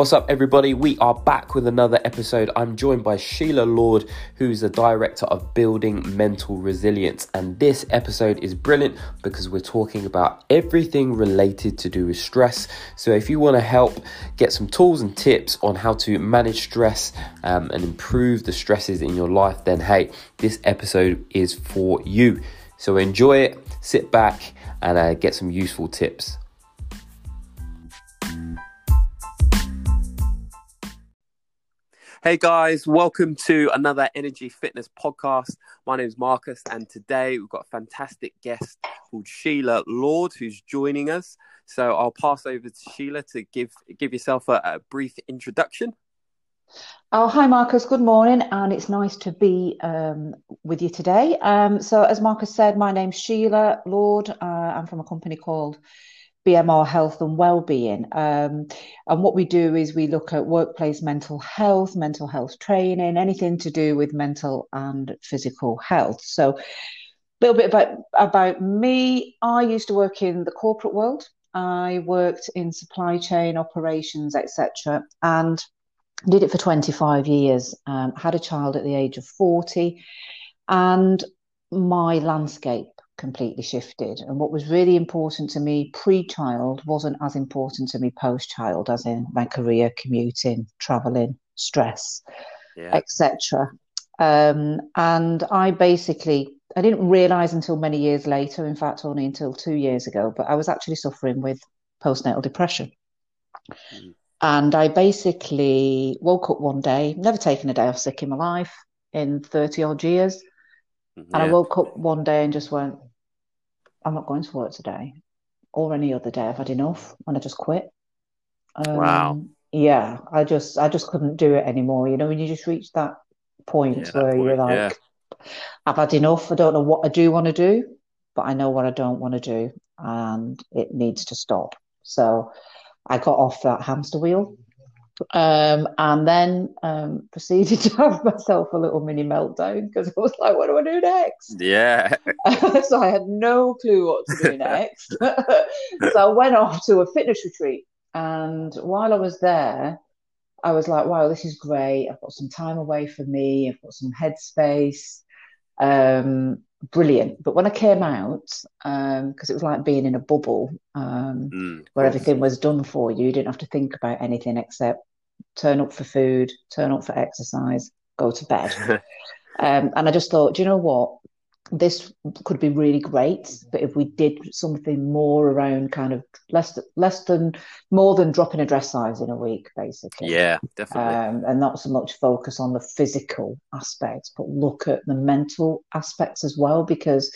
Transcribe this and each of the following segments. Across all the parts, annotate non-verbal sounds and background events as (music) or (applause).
What's up, everybody? We are back with another episode. I'm joined by Sheila Lord, who's the director of Building Mental Resilience. And this episode is brilliant because we're talking about everything related to do with stress. So, if you want to help get some tools and tips on how to manage stress um, and improve the stresses in your life, then hey, this episode is for you. So, enjoy it, sit back, and uh, get some useful tips. Hey guys, welcome to another Energy Fitness podcast. My name is Marcus, and today we've got a fantastic guest called Sheila Lord who's joining us. So I'll pass over to Sheila to give give yourself a, a brief introduction. Oh, hi, Marcus. Good morning, and it's nice to be um, with you today. Um, so, as Marcus said, my name's Sheila Lord. Uh, I'm from a company called BMR Health and Wellbeing. Um, and what we do is we look at workplace mental health, mental health training, anything to do with mental and physical health. So, a little bit about about me. I used to work in the corporate world. I worked in supply chain operations, etc., and did it for 25 years. Um, had a child at the age of 40, and my landscape completely shifted. And what was really important to me pre child wasn't as important to me post child, as in my career, commuting, traveling, stress, yeah. etc. Um, and I basically, I didn't realize until many years later, in fact, only until two years ago, but I was actually suffering with postnatal depression. Mm. And I basically woke up one day, never taken a day off sick in my life in 30 odd years. Yeah. And I woke up one day and just went, I'm not going to work today or any other day. I've had enough and I just quit. Um, wow. Yeah, I just I just couldn't do it anymore. You know, when you just reach that point yeah, where point, you're like, yeah. I've had enough. I don't know what I do want to do, but I know what I don't want to do, and it needs to stop. So I got off that hamster wheel um, and then um, (laughs) proceeded to have myself a little mini meltdown because I was like, what do I do next? Yeah. (laughs) so I had no clue what to do (laughs) next. so I went off to a fitness retreat. And while I was there, I was like, wow, this is great. I've got some time away for me, I've got some headspace. Um, brilliant. But when I came out, because um, it was like being in a bubble um, mm. where everything was done for you, you didn't have to think about anything except turn up for food, turn up for exercise, go to bed. (laughs) um, and I just thought, do you know what? This could be really great, but if we did something more around kind of less less than more than dropping a dress size in a week, basically. Yeah, definitely. Um, and not so much focus on the physical aspects, but look at the mental aspects as well, because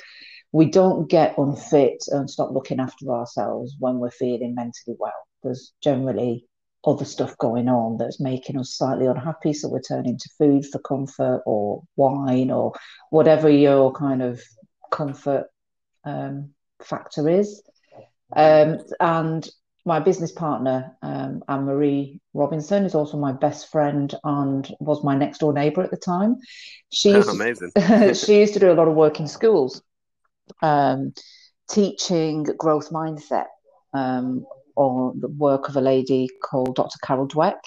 we don't get unfit and stop looking after ourselves when we're feeling mentally well. There's generally other stuff going on that's making us slightly unhappy. So we're turning to food for comfort or wine or whatever your kind of comfort um, factor is. Um, and my business partner, um, Anne Marie Robinson, is also my best friend and was my next door neighbour at the time. She used, (laughs) amazing. (laughs) she used to do a lot of work in schools, um, teaching growth mindset um, or the work of a lady called Dr. Carol Dweck.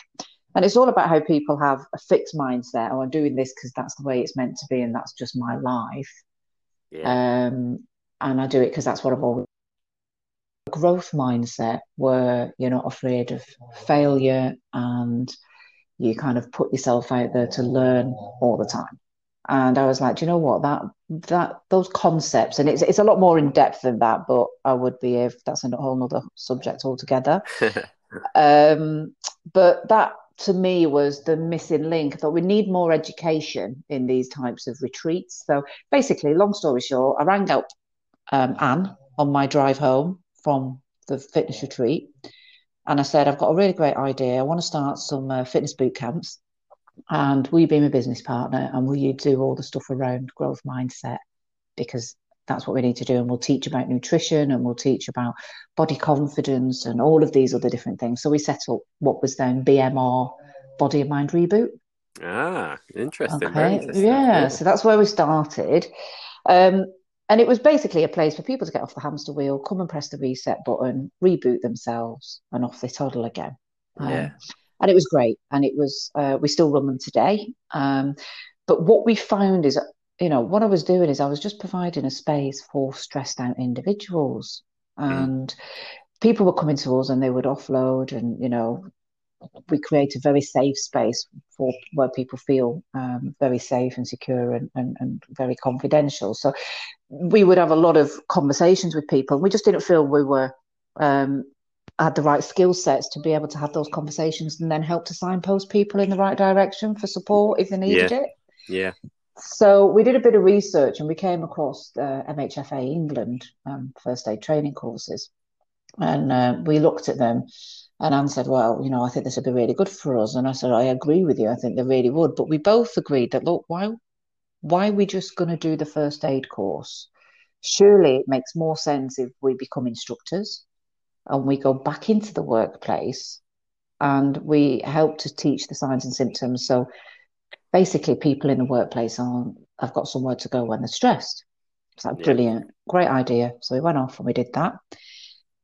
And it's all about how people have a fixed mindset. Oh, I'm doing this because that's the way it's meant to be, and that's just my life. Yeah. Um, and I do it because that's what I've always. Growth mindset, where you're not afraid of failure and you kind of put yourself out there to learn all the time. And I was like, do you know what? That that those concepts, and it's it's a lot more in depth than that, but I would be if that's a whole other subject altogether. (laughs) um, but that to me was the missing link. I thought we need more education in these types of retreats. So basically, long story short, I rang up um, Anne on my drive home from the fitness retreat, and I said, I've got a really great idea. I want to start some uh, fitness boot camps and will you be my business partner? And will you do all the stuff around growth mindset? Because that's what we need to do. And we'll teach about nutrition and we'll teach about body confidence and all of these other different things. So we set up what was then BMR Body and Mind Reboot. Ah, interesting. Okay. interesting. Yeah, yeah, so that's where we started. Um, and it was basically a place for people to get off the hamster wheel, come and press the reset button, reboot themselves, and off they toddle again. Um, yeah. And it was great. And it was uh, we still run them today. Um, but what we found is, you know, what I was doing is I was just providing a space for stressed out individuals, mm. and people were coming to us and they would offload, and you know, we create a very safe space for where people feel um, very safe and secure and, and, and, very confidential. So we would have a lot of conversations with people. We just didn't feel we were um, had the right skill sets to be able to have those conversations and then help to signpost people in the right direction for support if they needed yeah. it. Yeah. So we did a bit of research and we came across the MHFA England um, first aid training courses, and uh, we looked at them and Anne said, Well, you know, I think this would be really good for us. And I said, I agree with you. I think they really would. But we both agreed that, look, why, why are we just going to do the first aid course? Surely it makes more sense if we become instructors and we go back into the workplace and we help to teach the signs and symptoms. So basically, people in the workplace are, have got somewhere to go when they're stressed. It's like, yeah. brilliant, great idea. So we went off and we did that.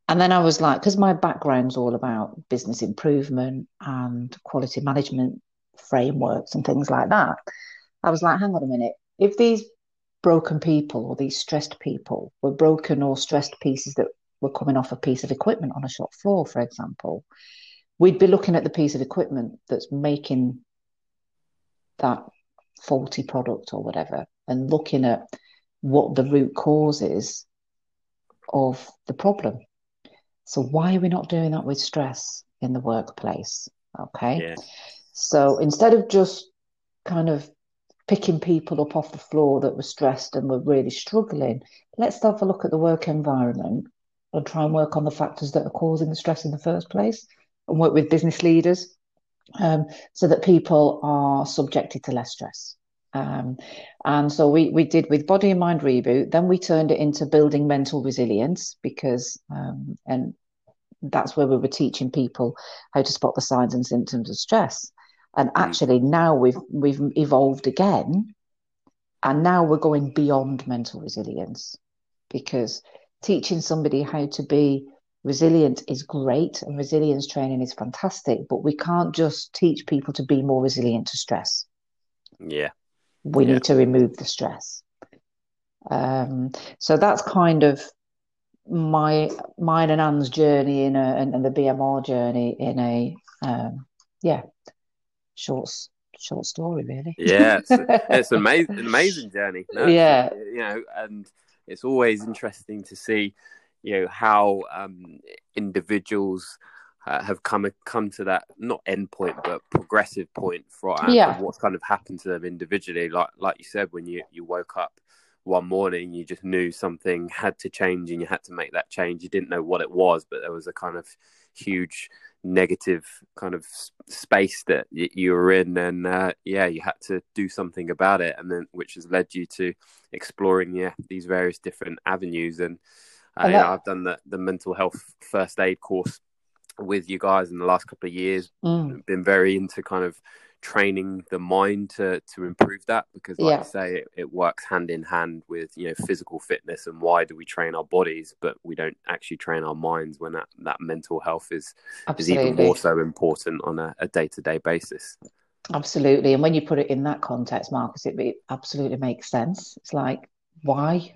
And then I was like, because my background's all about business improvement and quality management frameworks and things like that. I was like, hang on a minute. If these broken people or these stressed people were broken or stressed pieces that were coming off a piece of equipment on a shop floor, for example, we'd be looking at the piece of equipment that's making that faulty product or whatever and looking at what the root cause is of the problem so why are we not doing that with stress in the workplace? Okay. Yeah. So instead of just kind of picking people up off the floor that were stressed and were really struggling, let's have a look at the work environment and try and work on the factors that are causing the stress in the first place and work with business leaders um, so that people are subjected to less stress. Um, and so we, we did with Body and Mind Reboot. Then we turned it into building mental resilience because, um, and that's where we were teaching people how to spot the signs and symptoms of stress. And mm. actually, now we've we've evolved again, and now we're going beyond mental resilience because teaching somebody how to be resilient is great and resilience training is fantastic but we can't just teach people to be more resilient to stress yeah we yeah. need to remove the stress. Um, so that's kind of my mine and Anne's journey in a and, and the BMR journey in a um, yeah short short story really. Yeah, it's, (laughs) it's an amazing amazing journey. No, yeah, you know, and it's always interesting to see you know how um, individuals uh, have come come to that not end point but progressive point for yeah. what's kind of happened to them individually like like you said when you you woke up one morning you just knew something had to change and you had to make that change you didn't know what it was but there was a kind of huge negative kind of space that y- you were in and uh, yeah you had to do something about it and then which has led you to exploring yeah these various different avenues and, uh, and that... you know, I've done the the mental health first aid course with you guys in the last couple of years. Mm. Been very into kind of training the mind to to improve that because, like yeah. say, it, it, works hand in hand with you know physical fitness and why do we train our bodies, but we don't actually train our minds when that that mental health is Absolutely. is even more so important on a day to day basis. Absolutely, and when you put it in that context, Marcus, it, it absolutely makes sense. It's like why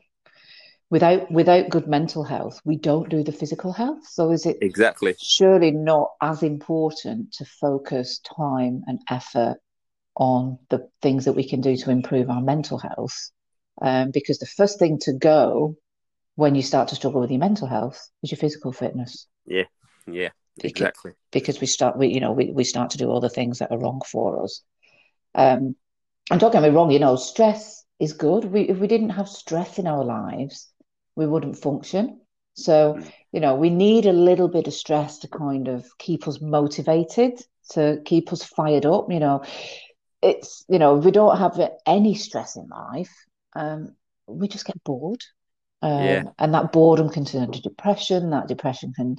without without good mental health we don't do the physical health. So is it exactly. surely not as important to focus time and effort on the things that we can do to improve our mental health? Um, because the first thing to go when you start to struggle with your mental health is your physical fitness. Yeah yeah exactly. because, because we start we you know we, we start to do all the things that are wrong for us. Um and don't get me wrong you know stress is good. We, if we didn't have stress in our lives we wouldn't function. So, hmm. you know, we need a little bit of stress to kind of keep us motivated, to keep us fired up. You know, it's, you know, if we don't have any stress in life, um, we just get bored. Um, yeah. And that boredom can turn to depression. That depression can,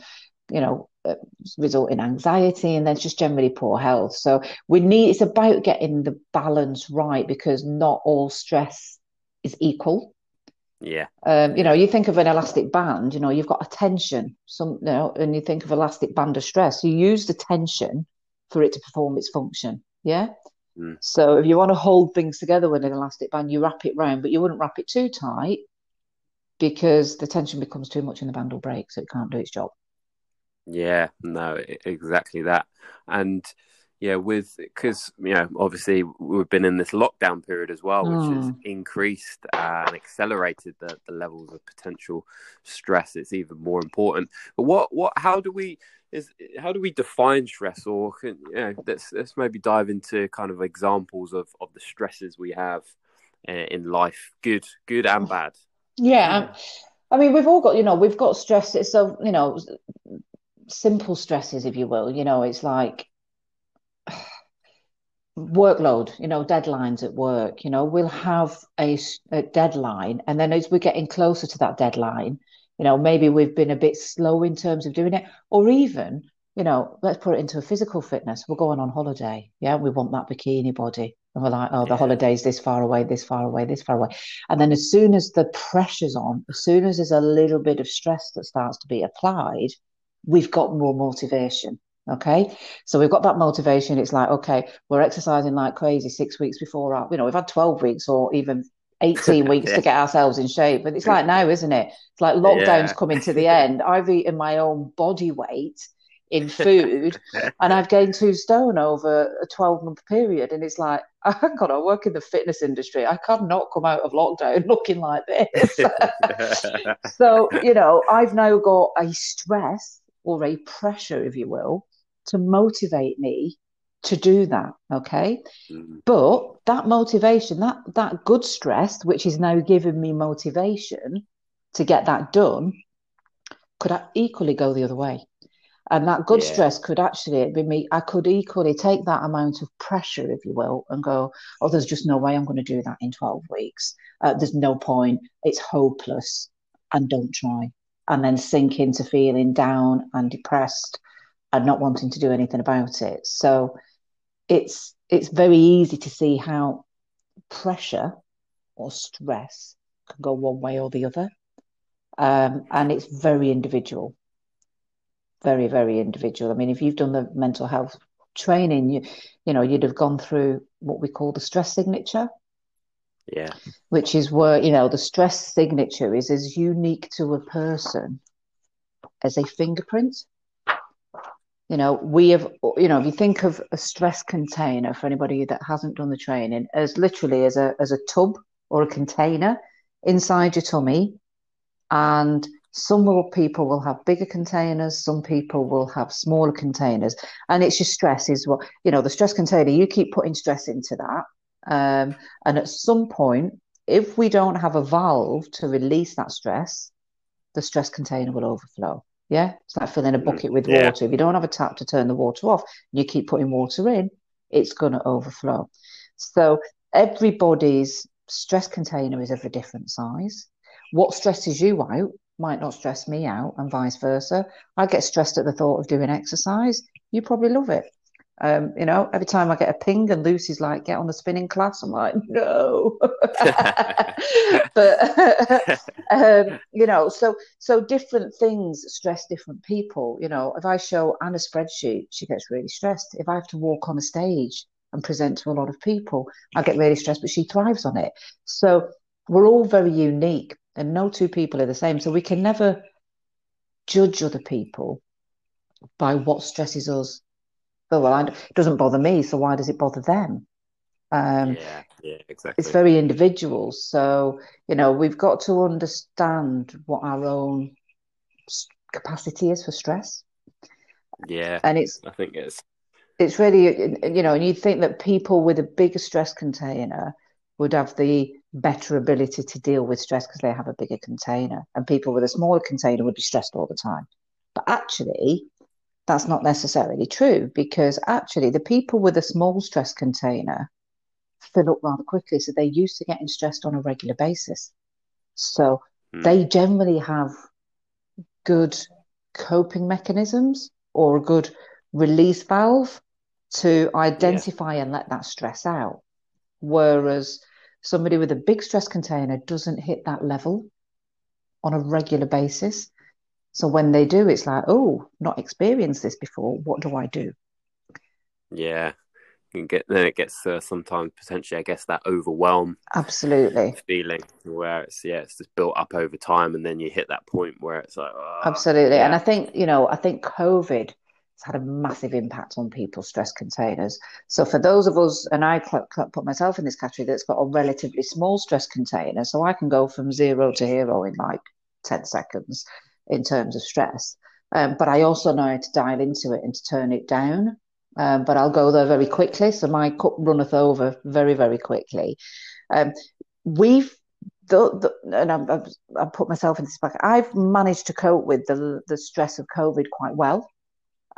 you know, uh, result in anxiety and then just generally poor health. So we need, it's about getting the balance right because not all stress is equal. Yeah. Um, you know, you think of an elastic band, you know, you've got a tension, some, you know, and you think of elastic band of stress. You use the tension for it to perform its function. Yeah. Mm. So if you want to hold things together with an elastic band, you wrap it round, but you wouldn't wrap it too tight because the tension becomes too much and the band will break, so it can't do its job. Yeah, no, exactly that. And yeah, with because you know obviously we've been in this lockdown period as well, which has Mm. increased uh, and accelerated the, the levels of potential stress. It's even more important. But what what how do we is how do we define stress, or can, you know, let's let's maybe dive into kind of examples of of the stresses we have uh, in life, good good and bad. Yeah, um, I mean, we've all got, you know, we've got stresses. So, you know, simple stresses, if you will. You know, it's like workload, you know, deadlines at work. You know, we'll have a deadline, and then as we're getting closer to that deadline, you know, maybe we've been a bit slow in terms of doing it, or even, you know, let's put it into a physical fitness. We're going on holiday. Yeah, we want that bikini body. And we're like, oh, the Yeah. holiday's this far away, this far away, this far away. And then as soon as the pressure's on, as soon as there's a little bit of stress that starts to be applied, we've got more motivation. Okay. So we've got that motivation. It's like, okay, we're exercising like crazy six weeks before our, you know, we've had 12 weeks or even 18 (laughs) weeks Yeah. to get ourselves in shape. But it's like now, isn't it? It's like lockdown's Yeah. coming to the end. (laughs) I've eaten my own body weight in food and I've gained two stone over a 12 month period. And it's like, (laughs) oh, I got to work in the fitness industry. I cannot come out of lockdown looking like this. so, you know, I've now got a stress or a pressure, if you will, to motivate me to do that. Okay. Mm, But that motivation, that that good stress, which is now giving me motivation to get that done, could equally go the other way. And that good Yeah. stress could actually be me. I could equally take that amount of pressure, if you will, and go, oh, there's just no way I'm going to do that in 12 weeks. Uh, there's no point. It's hopeless. And don't try. And then sink into feeling down and depressed and not wanting to do anything about it. So it's it's very easy to see how pressure or stress can go one way or the other. Um, and it's very individual very, very individual. I mean, if you've done the mental health training, you you know, you'd have gone through what we call the stress signature, yeah. which is where, you know, the stress signature is as unique to a person as a fingerprint. You know, we have, you know, if you think of a stress container for anybody that hasn't done the training, as literally as a as a tub or a container inside your tummy, and some people will have bigger containers, some people will have smaller containers, and it's your stress is what you know. The stress container, you keep putting stress into that, um, and at some point, if we don't have a valve to release that stress, the stress container will overflow. Yeah, it's like filling a bucket with yeah. water. If you don't have a tap to turn the water off, and you keep putting water in, it's going to overflow. So everybody's stress container is of a different size. What stresses you out might not stress me out, and vice versa. I get stressed at the thought of doing exercise. You probably love it. Um, you know, every time I get a ping and Lucy's like, get on the spinning class, I'm like, no. (laughs) but (laughs) um, you know, so so different things stress different people. You know, if I show Anna a spreadsheet, she gets really stressed. If I have to walk on a stage and present to a lot of people, I get really stressed, but she thrives on it. So we're all very unique, and no two people are the same. So we can never judge other people by what stresses us. Oh, well, I, it doesn't bother me, so why does it bother them? Um, yeah, yeah, it's very individual. So, you know, we've got to understand what our own capacity is for stress. Yeah, And it's I think it's it's really, you know, and you'd think that people with a bigger stress container would have the better ability to deal with stress because they have a bigger container, and people with a smaller container would be stressed all the time. But actually, that's not necessarily true because actually, the people with a small stress container fill up rather quickly, so they're used to getting stressed on a regular basis. So Hmm. they generally have good coping mechanisms or a good release valve to identify and let that stress out. Whereas somebody with a big stress container doesn't hit that level on a regular basis. So when they do, it's like, oh, not experienced this before. What do I do? Yeah, get then it gets uh, sometimes potentially, I guess, that overwhelm absolutely feeling where it's yeah, it's just built up over time, and then you hit that point where it's like oh, absolutely. yeah. And I think you know, I think COVID has had a massive impact on people's stress containers. So for those of us, and I put myself in this category that's got a relatively small stress container, so I can go from zero to hero in like ten seconds in terms of stress. Um, but I also know how to dial into it and to turn it down. Um, but I'll go there very quickly. So my cup runneth over very, very quickly. Um, we've, the, the, and I've, I've, put myself in this back. I've managed to cope with the the stress of COVID quite well,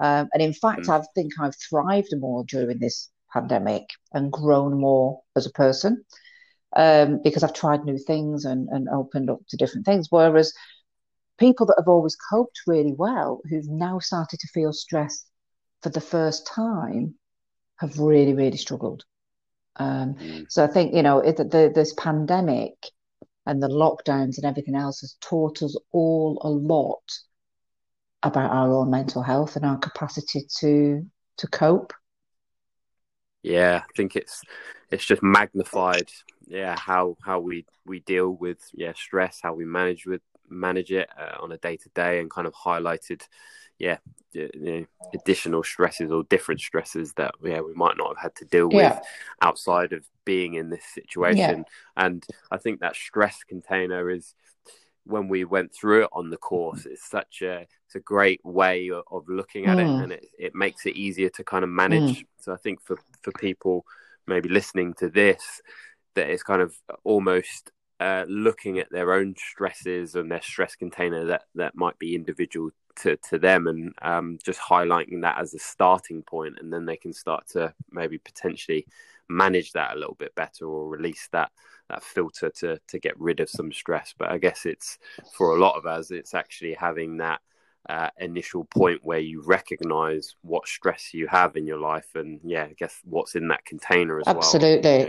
um, and in fact, mm. I think I've thrived more during this pandemic and grown more as a person um, because I've tried new things and, and opened up to different things. Whereas people that have always coped really well, who've now started to feel stress for the first time, have really, really struggled. Um, mm. So I think you know it, the, this pandemic and the lockdowns and everything else has taught us all a lot about our own mental health and our capacity to to cope. Yeah, I think it's it's just magnified. Yeah, how how we we deal with yeah stress, how we manage with manage it uh, on a day to day, and kind of highlighted, yeah, you know, additional stresses or different stresses that yeah we might not have had to deal yeah. with outside of being in this situation. Yeah. And I think that stress container is when we went through it on the course. It's such a it's a great way of, of looking at mm. it, and it, it makes it easier to kind of manage. Mm. So I think for for people maybe listening to this, that it's kind of almost uh, looking at their own stresses and their stress container that that might be individual to, to them and um, just highlighting that as a starting point and then they can start to maybe potentially manage that a little bit better or release that that filter to to get rid of some stress. But i guess it's for a lot of us it's actually having that uh, initial point where you recognize what stress you have in your life and yeah i guess what's in that container as absolutely. well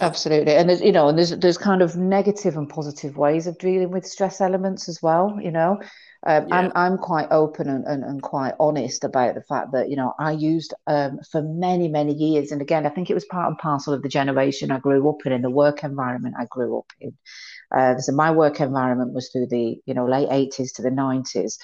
absolutely absolutely. And there's you know and there's there's kind of negative and positive ways of dealing with stress elements as well you know. Um, yeah. I'm I'm quite open and, and, and, quite honest about the fact that you know I used um, for many many years, and again I think it was part and parcel of the generation I grew up in, in the work environment I grew up in. Uh, so my work environment was through the you know late 80s to the 90s,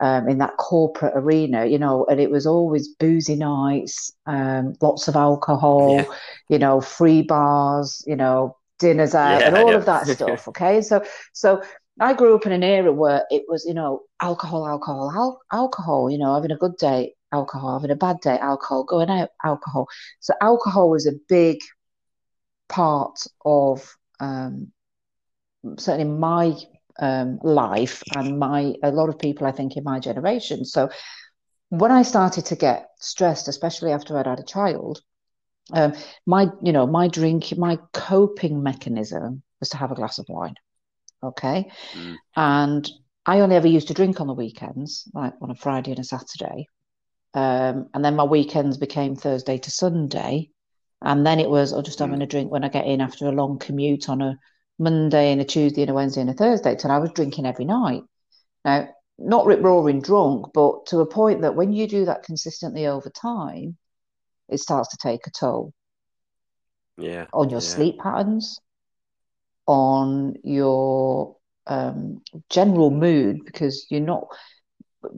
um, in that corporate arena, you know, and it was always boozy nights, um, lots of alcohol, yeah. you know, free bars, you know, dinners out, yeah, and all yeah. of that stuff. (laughs) Okay, so so I grew up in an era where it was, you know, alcohol, alcohol, al- alcohol. You know, having a good day, alcohol, having a bad day, alcohol, going out, alcohol. So alcohol was a big part of um, certainly my um, life and my a lot of people I think in my generation. So when I started to get stressed, especially after I'd had a child, um, my you know my drink my coping mechanism was to have a glass of wine. Okay, mm. and I only ever used to drink on the weekends, like on a Friday and a Saturday. Um, and then my weekends became Thursday to Sunday. And then it was, oh, just having mm. a drink when I get in after a long commute on a Monday and a Tuesday and a Wednesday and a Thursday till I was drinking every night. Now, not rip roaring drunk, but to a point that when you do that consistently over time, it starts to take a toll. Yeah. On your yeah. sleep patterns, on your um, general mood, because you're not,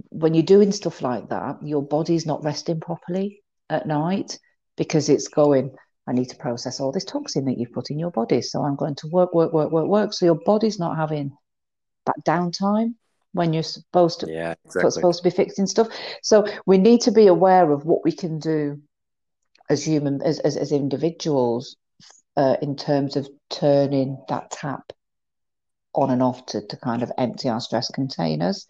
when you're doing stuff like that, your body's not resting properly at night because it's going, I need to process all this toxin that you've put in your body. So I'm going to work, work, work, work, work. So your body's not having that downtime when you're supposed to yeah, exactly. supposed to be fixing stuff. So we need to be aware of what we can do as human as as, as individuals uh, in terms of turning that tap on and off to, to kind of empty our stress containers.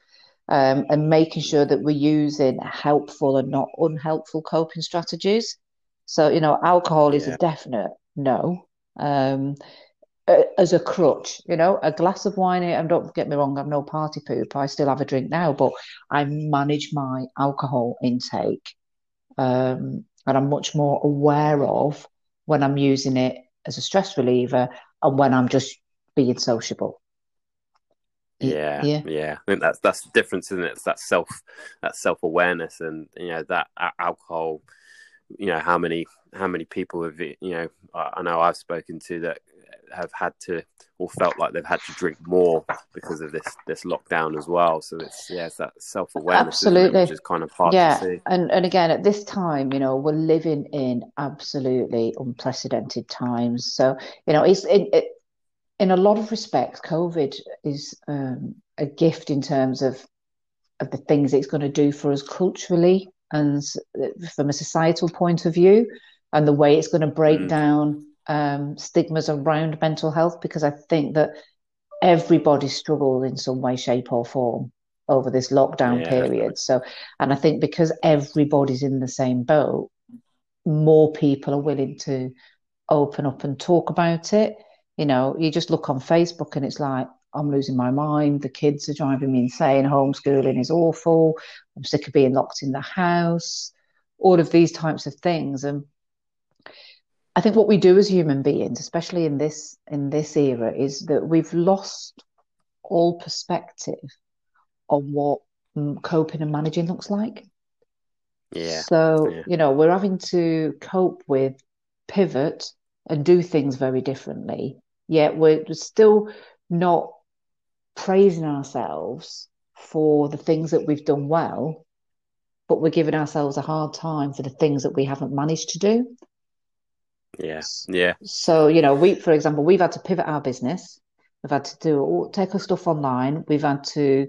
Um, and making sure that we're using helpful and not unhelpful coping strategies. So, you know, alcohol is yeah. a definite no. Um, as a crutch, you know, a glass of wine. And don't get me wrong, I'm no party pooper. I still have a drink now, but I manage my alcohol intake, um, and I'm much more aware of when I'm using it as a stress reliever and when I'm just being sociable. Yeah, yeah, yeah. I think that's that's the difference, isn't it? It's that self that self awareness, and you know that alcohol you know how many how many people have you know I know I've spoken to that have had to or felt like they've had to drink more because of this this lockdown as well. So it's yeah, it's that self awareness, absolutely, which is kind of hard yeah. to see. And and again, at this time, you know, we're living in absolutely unprecedented times. So you know, it's it, it in a lot of respects, COVID is um, a gift in terms of of the things it's going to do for us culturally and from a societal point of view, and the way it's going to break mm. down um, stigmas around mental health. Because I think that everybody struggled in some way, shape, or form over this lockdown yeah. period. So, and I think because everybody's in the same boat, more people are willing to open up and talk about it. You know, you just look on Facebook and it's like, I'm losing my mind. The kids are driving me insane. Homeschooling is awful. I'm sick of being locked in the house. All of these types of things. And I think what we do as human beings, especially in this in this era, is that we've lost all perspective on what mm, coping and managing looks like. Yeah. So, yeah. you know, we're having to cope with pivot and do things very differently. Yet we're still not praising ourselves for the things that we've done well, but we're giving ourselves a hard time for the things that we haven't managed to do. Yeah, yeah. So you know, we, for example, we've had to pivot our business. We've had to do take our stuff online. We've had to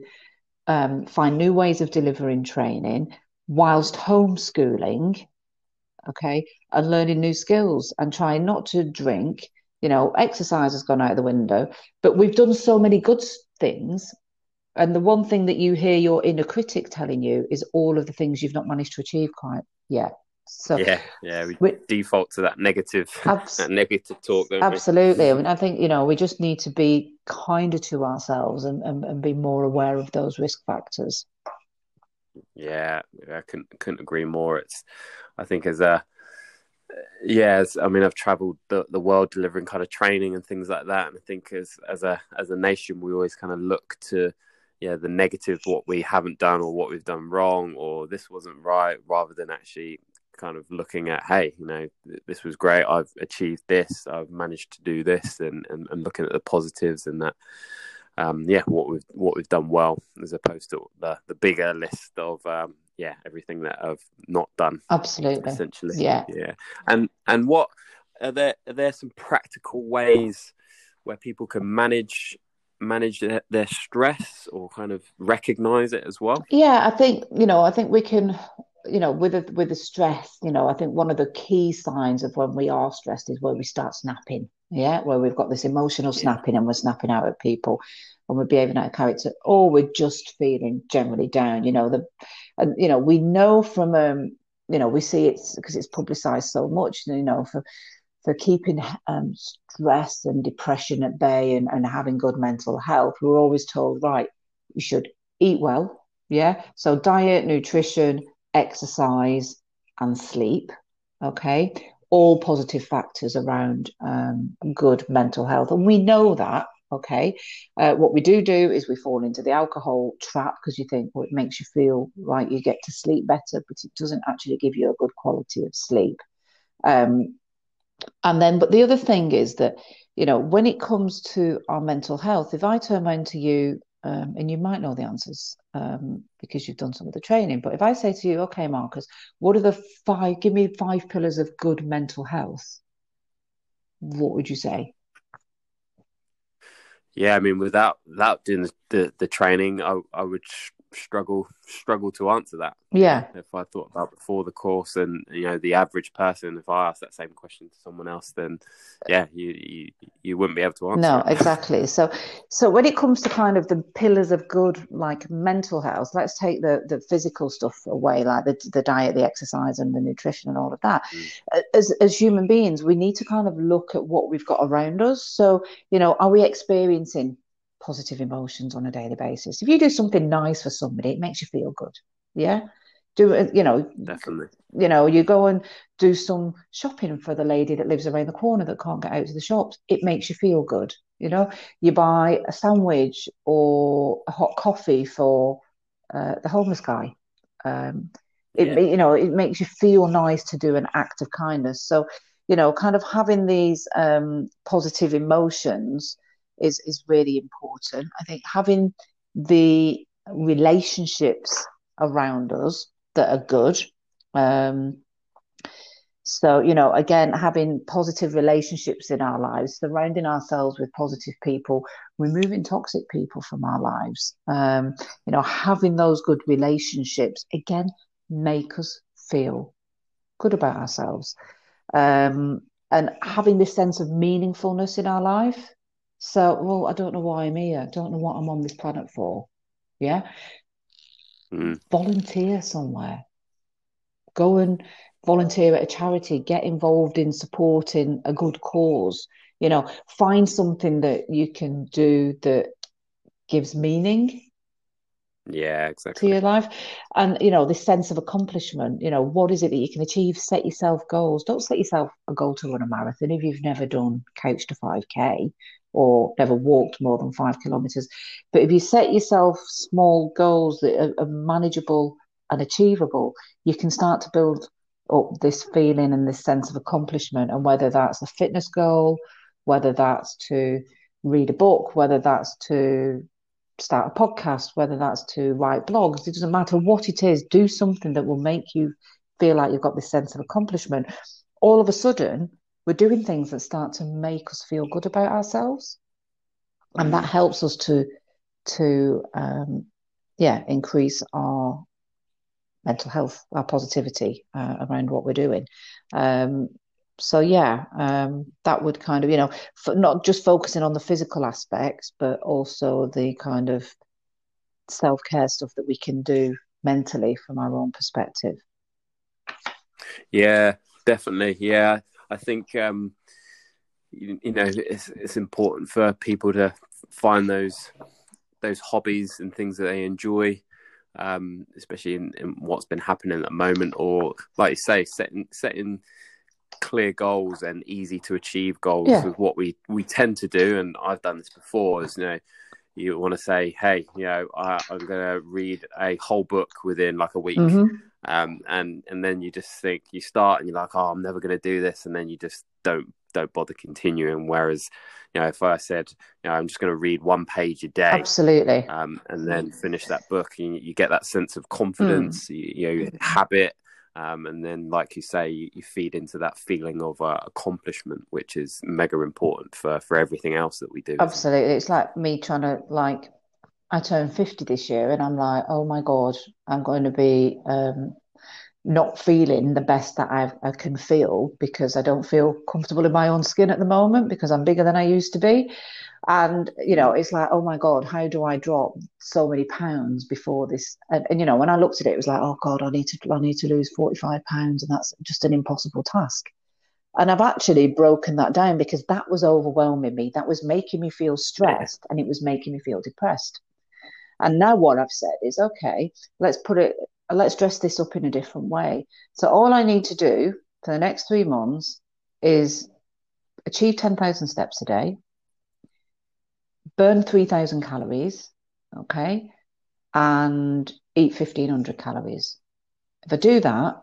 um, find new ways of delivering training whilst homeschooling. Okay, and learning new skills and trying not to drink. You know, exercise has gone out of the window, but we've done so many good things. And the one thing that you hear your inner critic telling you is all of the things you've not managed to achieve quite yet. So yeah, yeah, we, we default to that negative, (laughs) abs- that negative talk. absolutely, we? I mean, I think you know we just need to be kinder to ourselves and, and, and be more aware of those risk factors. Yeah, I couldn't couldn't agree more. It's, I think as a yes, I mean I've travelled the, the world delivering kind of training and things like that, and I think as as a as a nation we always kind of look to yeah the negative what we haven't done or what we've done wrong or this wasn't right rather than actually kind of looking at hey you know this was great i've achieved this i've managed to do this and and, and looking at the positives and that um, yeah what we've what we've done well as opposed to the the bigger list of um, yeah everything that i've not done absolutely. essentially. Yeah. Yeah. And and what are there are there some practical ways where people can manage manage their, their stress or kind of recognize it as well? Yeah i think you know i think we can you know, with a, with the stress, you know, I think one of the key signs of when we are stressed is where we start snapping. Yeah, where we've got this emotional snapping and we're snapping out at people and we're behaving out of character, or we're just feeling generally down. You know, the and you know we know from um, you know, we see it's because it's publicised so much. You know, for for keeping um, stress and depression at bay and, and having good mental health, we're always told, right, you should eat well. Yeah. So diet, nutrition, exercise, and sleep. Okay, all positive factors around um, good mental health, and we know that. Okay, uh, what we do do is we fall into the alcohol trap because you think, well, it makes you feel like you get to sleep better, but it doesn't actually give you a good quality of sleep. Um, and then, but the other thing is that, you know, when it comes to our mental health, if I turn around to you um, and you might know the answers um, because you've done some of the training. But if I say to you, okay, Marcus, what are the five? Give me five pillars of good mental health. What would you say? Yeah, I mean, without without doing the the, the training, I I would struggle struggle to answer that. Yeah. If I thought about before the course and you know the average person, if I asked that same question to someone else, then yeah, you you, you wouldn't be able to answer. No, it. exactly. (laughs) So so when it comes to kind of the pillars of good like mental health, let's take the the physical stuff away, like the the diet, the exercise, and the nutrition and all of that. Mm. As as human beings, we need to kind of look at what we've got around us. So you know, are we experiencing positive emotions on a daily basis. If you do something nice for somebody, it makes you feel good. Yeah. Do you know, definitely. You know, you go and do some shopping for the lady that lives around the corner that can't get out to the shops. It makes you feel good. You know, you buy a sandwich or a hot coffee for uh, the homeless guy. Um, It yeah. you know it makes you feel nice to do an act of kindness. So you know, kind of having these um, positive emotions is is really important. I think having the relationships around us that are good. Um, so, you know, again, having positive relationships in our lives, surrounding ourselves with positive people, removing toxic people from our lives, um, you know, having those good relationships, again, make us feel good about ourselves. Um, and having this sense of meaningfulness in our life. So, well, I don't know why I'm here. I don't know what I'm on this planet for. Yeah. Mm. Volunteer somewhere. Go and volunteer at a charity. Get involved in supporting a good cause. You know, find something that you can do that gives meaning yeah exactly to your life and you know this sense of accomplishment you know what is it that you can achieve set yourself goals don't set yourself a goal to run a marathon if you've never done couch to 5k or never walked more than five kilometers but if you set yourself small goals that are, are manageable and achievable you can start to build up this feeling and this sense of accomplishment and whether that's a fitness goal whether that's to read a book whether that's to start a podcast, whether that's to write blogs, it doesn't matter what it is, do something that will make you feel like you've got this sense of accomplishment. All of a sudden, we're doing things that start to make us feel good about ourselves. And that mm. helps us to to um, yeah, increase our mental health, our positivity uh, around what we're doing. Um, so yeah, um, that would kind of you know not just focusing on the physical aspects, but also the kind of self care stuff that we can do mentally from our own perspective. Yeah, definitely. Yeah, I think um, you, you know it's it's important for people to find those those hobbies and things that they enjoy um, especially in, in, what's been happening at the moment, or like you say, setting setting clear goals and easy to achieve goals yeah. with what we we tend to do and i've done this before is you know you want to say hey you know I, am going to read a whole book within like a week mm-hmm. Um, and and then you just think you start and you're like oh i'm never going to do this and then you just don't don't bother continuing whereas you know if i said you know i'm just going to read one page a day absolutely um, and then finish that book and you, you get that sense of confidence mm. you, you know habit um, and then, like you say, you, you feed into that feeling of uh, accomplishment, which is mega important for for everything else that we do. Absolutely, it's like me trying to like. I turned fifty this year, and I'm like, oh my god, I'm going to be um, not feeling the best that I, I can feel because I don't feel comfortable in my own skin at the moment because I'm bigger than I used to be. And, you know, it's like, oh my God, how do I drop so many pounds before this? And, and, you know, when I looked at it, it was like, oh God, I need to, I need to lose 45 pounds. And that's just an impossible task. And I've actually broken that down because that was overwhelming me. That was making me feel stressed and it was making me feel depressed. And now what I've said is, okay, let's put it, let's dress this up in a different way. So all I need to do for the next three months is achieve 10,000 steps a day, burn 3000 calories, okay, and eat 1500 calories. If I do that,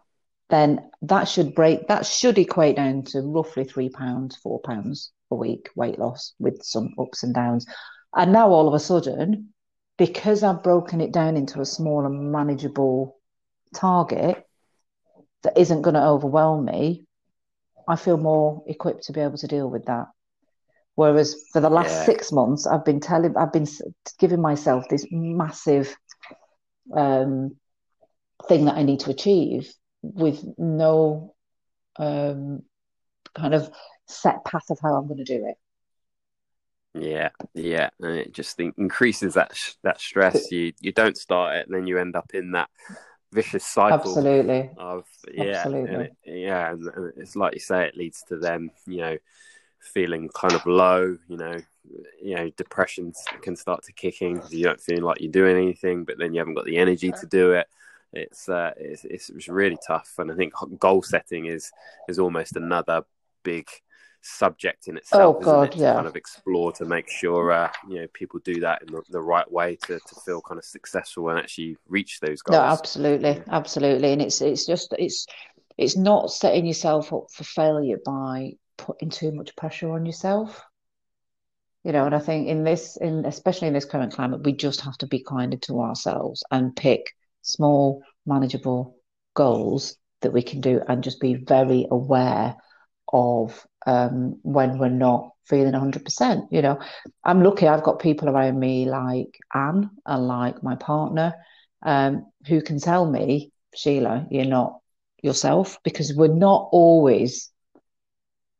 then that should break, that should equate down to roughly three pounds, four pounds a week weight loss with some ups and downs. And now all of a sudden, because I've broken it down into a smaller, manageable target that isn't going to overwhelm me, I feel more equipped to be able to deal with that. Whereas for the last yeah. six months, I've been telling, I've been giving myself this massive um, thing that I need to achieve with no um, kind of set path of how I'm going to do it. Yeah, yeah, and it just increases that that stress. You you don't start it, and then you end up in that vicious cycle. Absolutely. Of yeah, Absolutely. It, yeah, and it's like you say, it leads to them, you know, feeling kind of low, you know, you know, depression can start to kick in because you don't feel like you're doing anything, but then you haven't got the energy to do it. It's, uh, it's, it's, it's really tough, and I think goal setting is is almost another big subject in itself. Oh God, it, yeah. kind of explore to make sure uh, you know people do that in the, the, right way to, to feel kind of successful and actually reach those goals. No, absolutely, yeah. absolutely, and it's it's just it's it's not setting yourself up for failure by putting too much pressure on yourself. You know, and I think in this, in especially in this current climate, we just have to be kinder to ourselves and pick small, manageable goals that we can do, and just be very aware of um, when we're not feeling 100%. You know, I'm lucky I've got people around me like Anne and like my partner um, who can tell me, Sheila, you're not yourself because we're not always,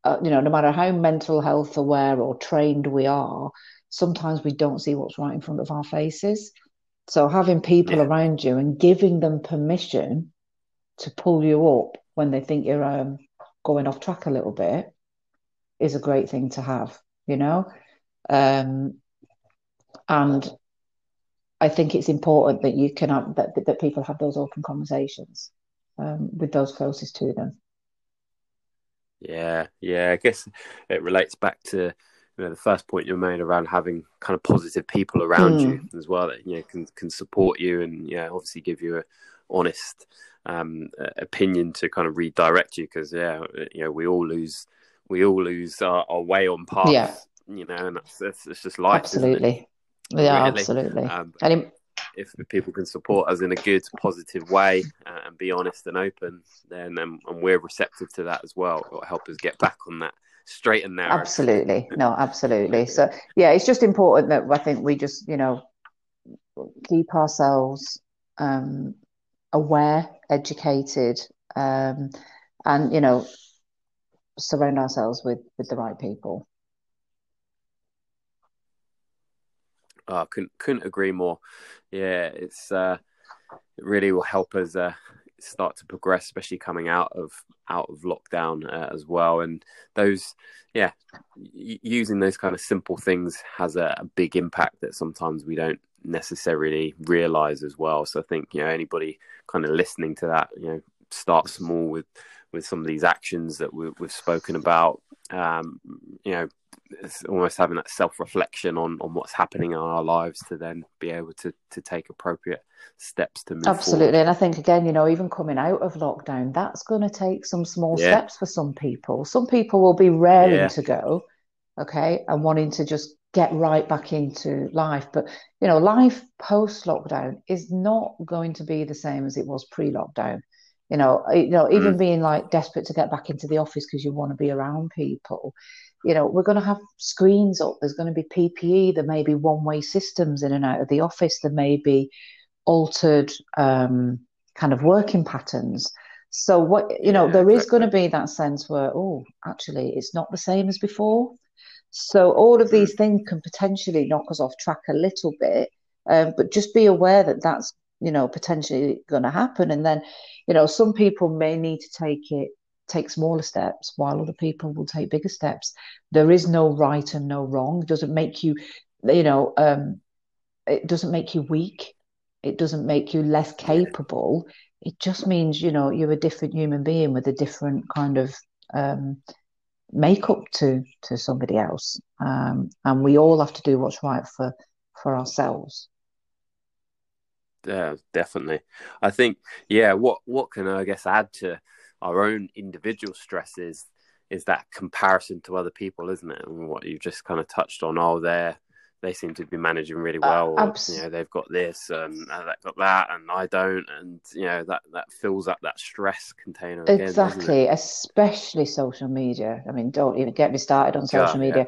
uh, you know, no matter how mental health aware or trained we are, sometimes we don't see what's right in front of our faces. So having people yeah. around you and giving them permission to pull you up when they think you're um, going off track a little bit is a great thing to have, you know? Um, and I think it's important that you can have, that, that people have those open conversations um, with those closest to them. Yeah, yeah. I guess it relates back to you know the first point you made around having kind of positive people around mm. you as well that you know can can support you and yeah obviously give you a honest um, opinion to kind of redirect you because yeah you know we all lose we all lose our, our way on path. Yeah. You know, and that's, that's it's just life. Absolutely. Yeah, really. absolutely. Um, and it... if people can support us in a good, positive way uh, and be honest and open, then um, and we're receptive to that as well. It'll help us get back on that straight and narrow. Absolutely. No, absolutely. So yeah, it's just important that I think we just, you know, keep ourselves um, aware, educated, um, and you know, surround ourselves with with the right people. Oh, couldn't couldn't agree more. Yeah, it's uh, it really will help us uh, start to progress, especially coming out of out of lockdown uh, as well. And those, yeah, y- using those kind of simple things has a, a, big impact that sometimes we don't necessarily realize as well. So I think you know anybody kind of listening to that, you know, start small with with some of these actions that we, have spoken about. Um, you know, it's almost having that self reflection on on what's happening in our lives to then be able to to take appropriate steps to move absolutely forward. and i think again you know even coming out of lockdown that's going to take some small yeah. steps for some people some people will be raring yeah. to go okay and wanting to just get right back into life. But you know life post lockdown is not going to be the same as it was pre lockdown you know you know even mm. being like desperate to get back into the office because you want to be around people you know we're going to have screens up. There's going to be ppe there may be one way systems in and out of the office. There may be altered um, kind of working patterns. So what you know yeah, there is exactly. going to be that sense where oh actually it's not the same as before so all of these mm. things can potentially knock us off track a little bit um, but just be aware that that's you know potentially going to happen. And then you know some people may need to take it take smaller steps while other people will take bigger steps. There is no right and no wrong. It doesn't make you you know um, it doesn't make you weak. It doesn't make you less capable. It just means you know you're a different human being with a different kind of um, makeup to to somebody else um, and we all have to do what's right for for ourselves yeah, definitely. I think, yeah, what what can I guess add to our own individual stresses is that comparison to other people, isn't it? And what you've just kind of touched on, oh, they they seem to be managing really well. Uh, or, you know, they've got this and they've got that, and I don't, and you know that that fills up that stress container. Again, exactly, especially social media. I mean, don't even get me started on social God, media.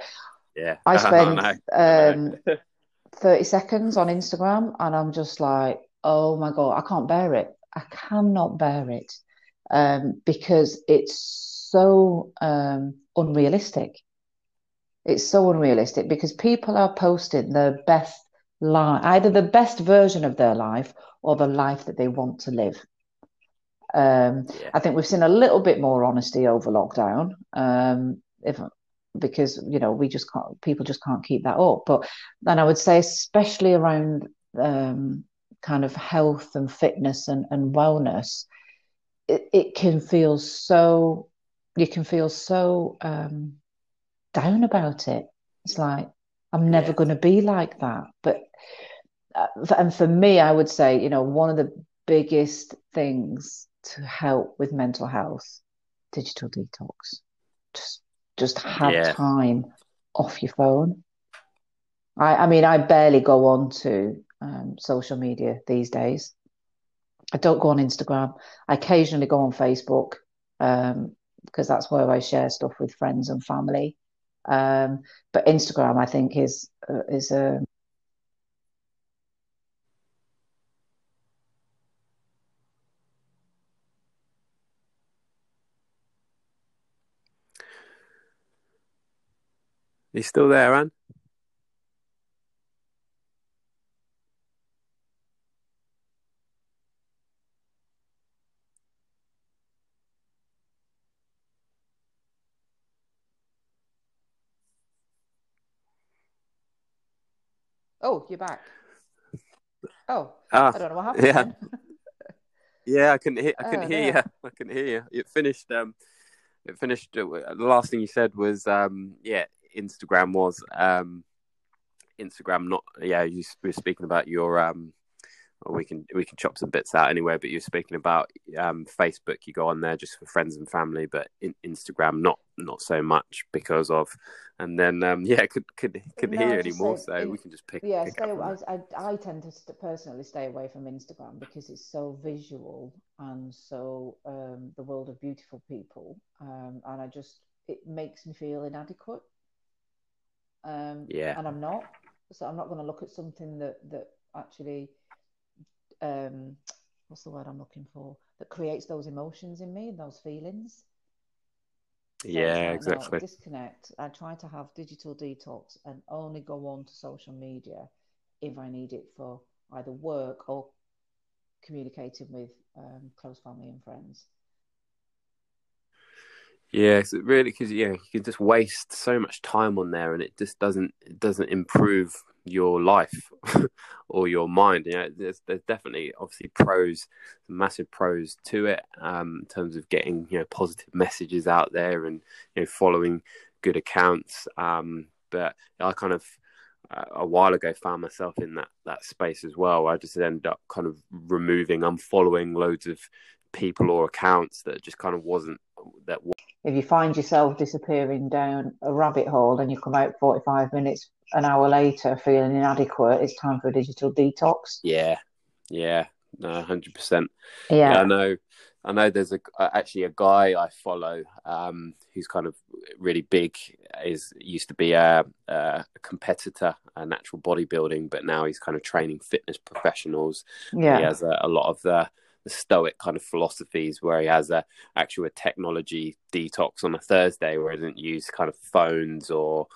Yeah. yeah. I (laughs) spend (laughs) um, (laughs) 30 seconds on Instagram and I'm just like, oh my God, I can't bear it. I cannot bear it um, because it's so um, unrealistic. It's so unrealistic because people are posting their best life, either the best version of their life or the life that they want to live. Um, yeah. I think we've seen a little bit more honesty over lockdown. Um, if because you know we just can't people just can't keep that up but then i would say especially around um, kind of health and fitness and, and wellness it, it can feel so you can feel so um, down about it. It's like I'm never yeah. going to be like that. But uh, and for me, I would say, you know, one of the biggest things to help with mental health, digital detox. Just just have yeah. time off your phone. I, I mean, I barely go on to um, social media these days. I don't go on Instagram. I occasionally go on Facebook um, because that's where I share stuff with friends and family. Um, but Instagram, I think, is uh, is a You still there, Anne? Oh, you're back. Oh, ah, I don't know what happened. Yeah, (laughs) yeah, I couldn't hear. I couldn't oh, hear you. (laughs) I couldn't hear you. It finished. Um, it finished. Uh, the last thing you said was, um, yeah, Instagram was. Um, Instagram, not yeah. You were speaking about your um, we can we can chop some bits out anyway. But you're speaking about um, Facebook. You go on there just for friends and family, but in, Instagram not not so much because of. And then um, (laughs) yeah, could could couldn't no, hear anymore, so in, we can just pick. Yeah, pick stay, I, I, I tend to personally stay away from Instagram because it's so visual and so um, the world of beautiful people, um, and I just it makes me feel inadequate. Um, yeah, and I'm not. So I'm not going to look at something that that actually um, what's the word I'm looking for that creates those emotions in me, those feelings. yeah, like, exactly. Disconnect. I try to have digital detox and only go on to social media if I need it for either work or communicating with um, close family and friends. Yeah, so really, because yeah, you can just waste so much time on there, and it just doesn't it doesn't improve your life (laughs) or your mind. You know, there's there's definitely obviously pros, massive pros to it um, in terms of getting you know positive messages out there and you know following good accounts. Um, but I kind of uh, a while ago found myself in that that space as well. I just ended up kind of removing, unfollowing loads of people or accounts that just kind of wasn't that if you find yourself disappearing down a rabbit hole and you come out 45 minutes an hour later feeling inadequate it's time for a digital detox. Yeah. Yeah. No 100% yeah, yeah i know. I know there's a actually a guy i follow um, who's kind of really big is used to be a, a competitor a natural bodybuilding but now he's kind of training fitness professionals. Yeah he has a, a lot of the the stoic kind of philosophies where he has a actual technology detox on a Thursday where he doesn't use kind of phones or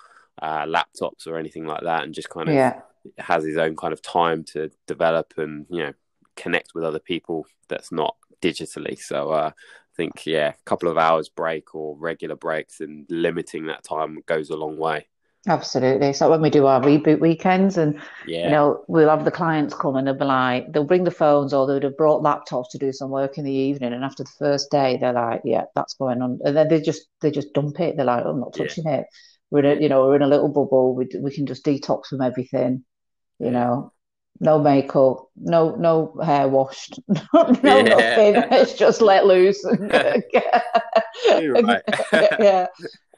uh, laptops or anything like that and just kind of yeah. has his own kind of time to develop and you know connect with other people that's not digitally so uh, I think yeah a couple of hours break or regular breaks and limiting that time goes a long way Absolutely. So when we do our reboot weekends, and yeah. you know, we'll have the clients come and they'll be like, they'll bring the phones or they'd have brought laptops to do some work in the evening, and after the first day, they're like, "Yeah, that's going on," and then they just they just dump it. They're like, "I'm not touching yeah. it." We're in a, you know we're in a little bubble. We we can just detox from everything. You know, no makeup, no no hair washed, (laughs) no yeah. nothing. It's just let loose. (laughs) right. (laughs) yeah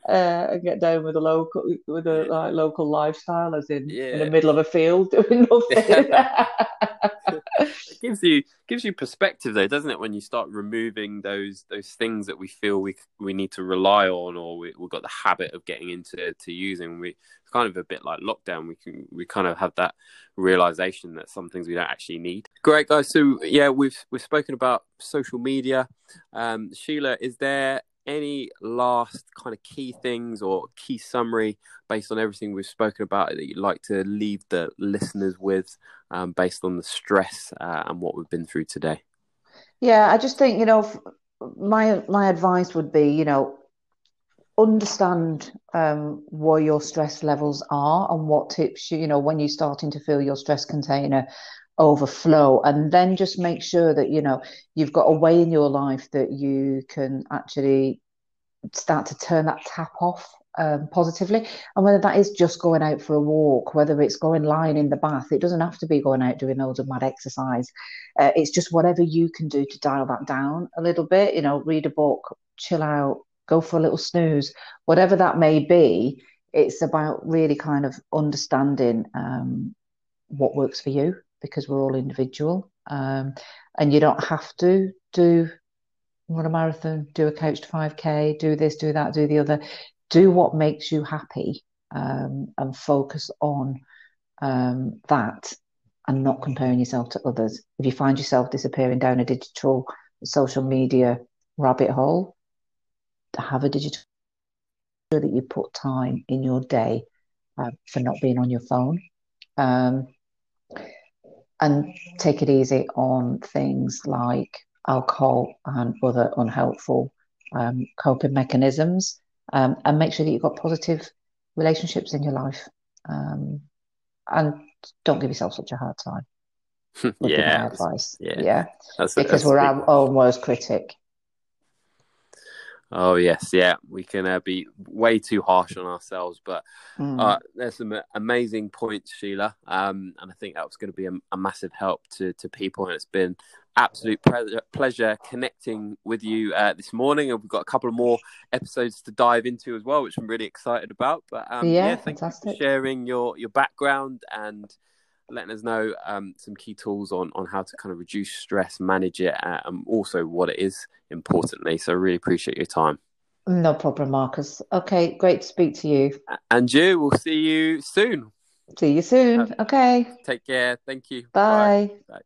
uh, and get down with a local with a like local lifestyle, as in yeah. in the middle of a field (laughs) doing nothing. (laughs) it gives you gives you perspective, though, doesn't it? When you start removing those those things that we feel we we need to rely on, or we, have got the habit of getting into to using. We kind of a bit like lockdown. We can we kind of have that realization that some things we don't actually need. Great, guys. So yeah, we've we've spoken about social media. Um, Sheila, is there any last kind of key things or key summary based on everything we've spoken about that you'd like to leave the listeners with um, based on the stress uh, and what we've been through today? Yeah, I just think, you know, my my advice would be, you know, understand um, where your stress levels are and what tips you, you know, when you're starting to feel your stress container overflow and then just make sure that you know you've got a way in your life that you can actually start to turn that tap off um, positively. And whether that is just going out for a walk, whether it's going lying in the bath, it doesn't have to be going out doing loads of mad exercise. Uh, it's just whatever you can do to dial that down a little bit. You know, read a book, chill out, go for a little snooze, whatever that may be. It's about really kind of understanding um, what works for you because we're all individual. Um, and you don't have to do run a marathon, do a couch to 5K, do this, do that, do the other. Do what makes you happy um, and focus on um, that and not comparing yourself to others. If you find yourself disappearing down a digital social media rabbit hole, have a digital that you put time in your day uh, for not being on your phone. Um, and take it easy on things like alcohol and other unhelpful um, coping mechanisms, um, and make sure that you've got positive relationships in your life. Um, and don't give yourself such a hard time. (laughs) yeah, advice. Yeah, yeah. That's, because that's we're our own worst critic. Oh yes, yeah, we can uh, be way too harsh on ourselves, but mm. uh, there's some amazing points, Sheila, um, and I think that was going to be a, a, massive help to to people, and it's been absolute pre- pleasure connecting with you uh, this morning, and we've got a couple of more episodes to dive into as well, which I'm really excited about. But um, yeah, yeah, fantastic. for sharing your your background and letting us know um, some key tools on on how to kind of reduce stress, manage it, uh, and also what it is importantly. So, really appreciate your time. No problem, Marcus. Okay, great to speak to you. And you, we'll see you soon. See you soon. Okay. Take care. Thank you. Bye. Bye. Bye.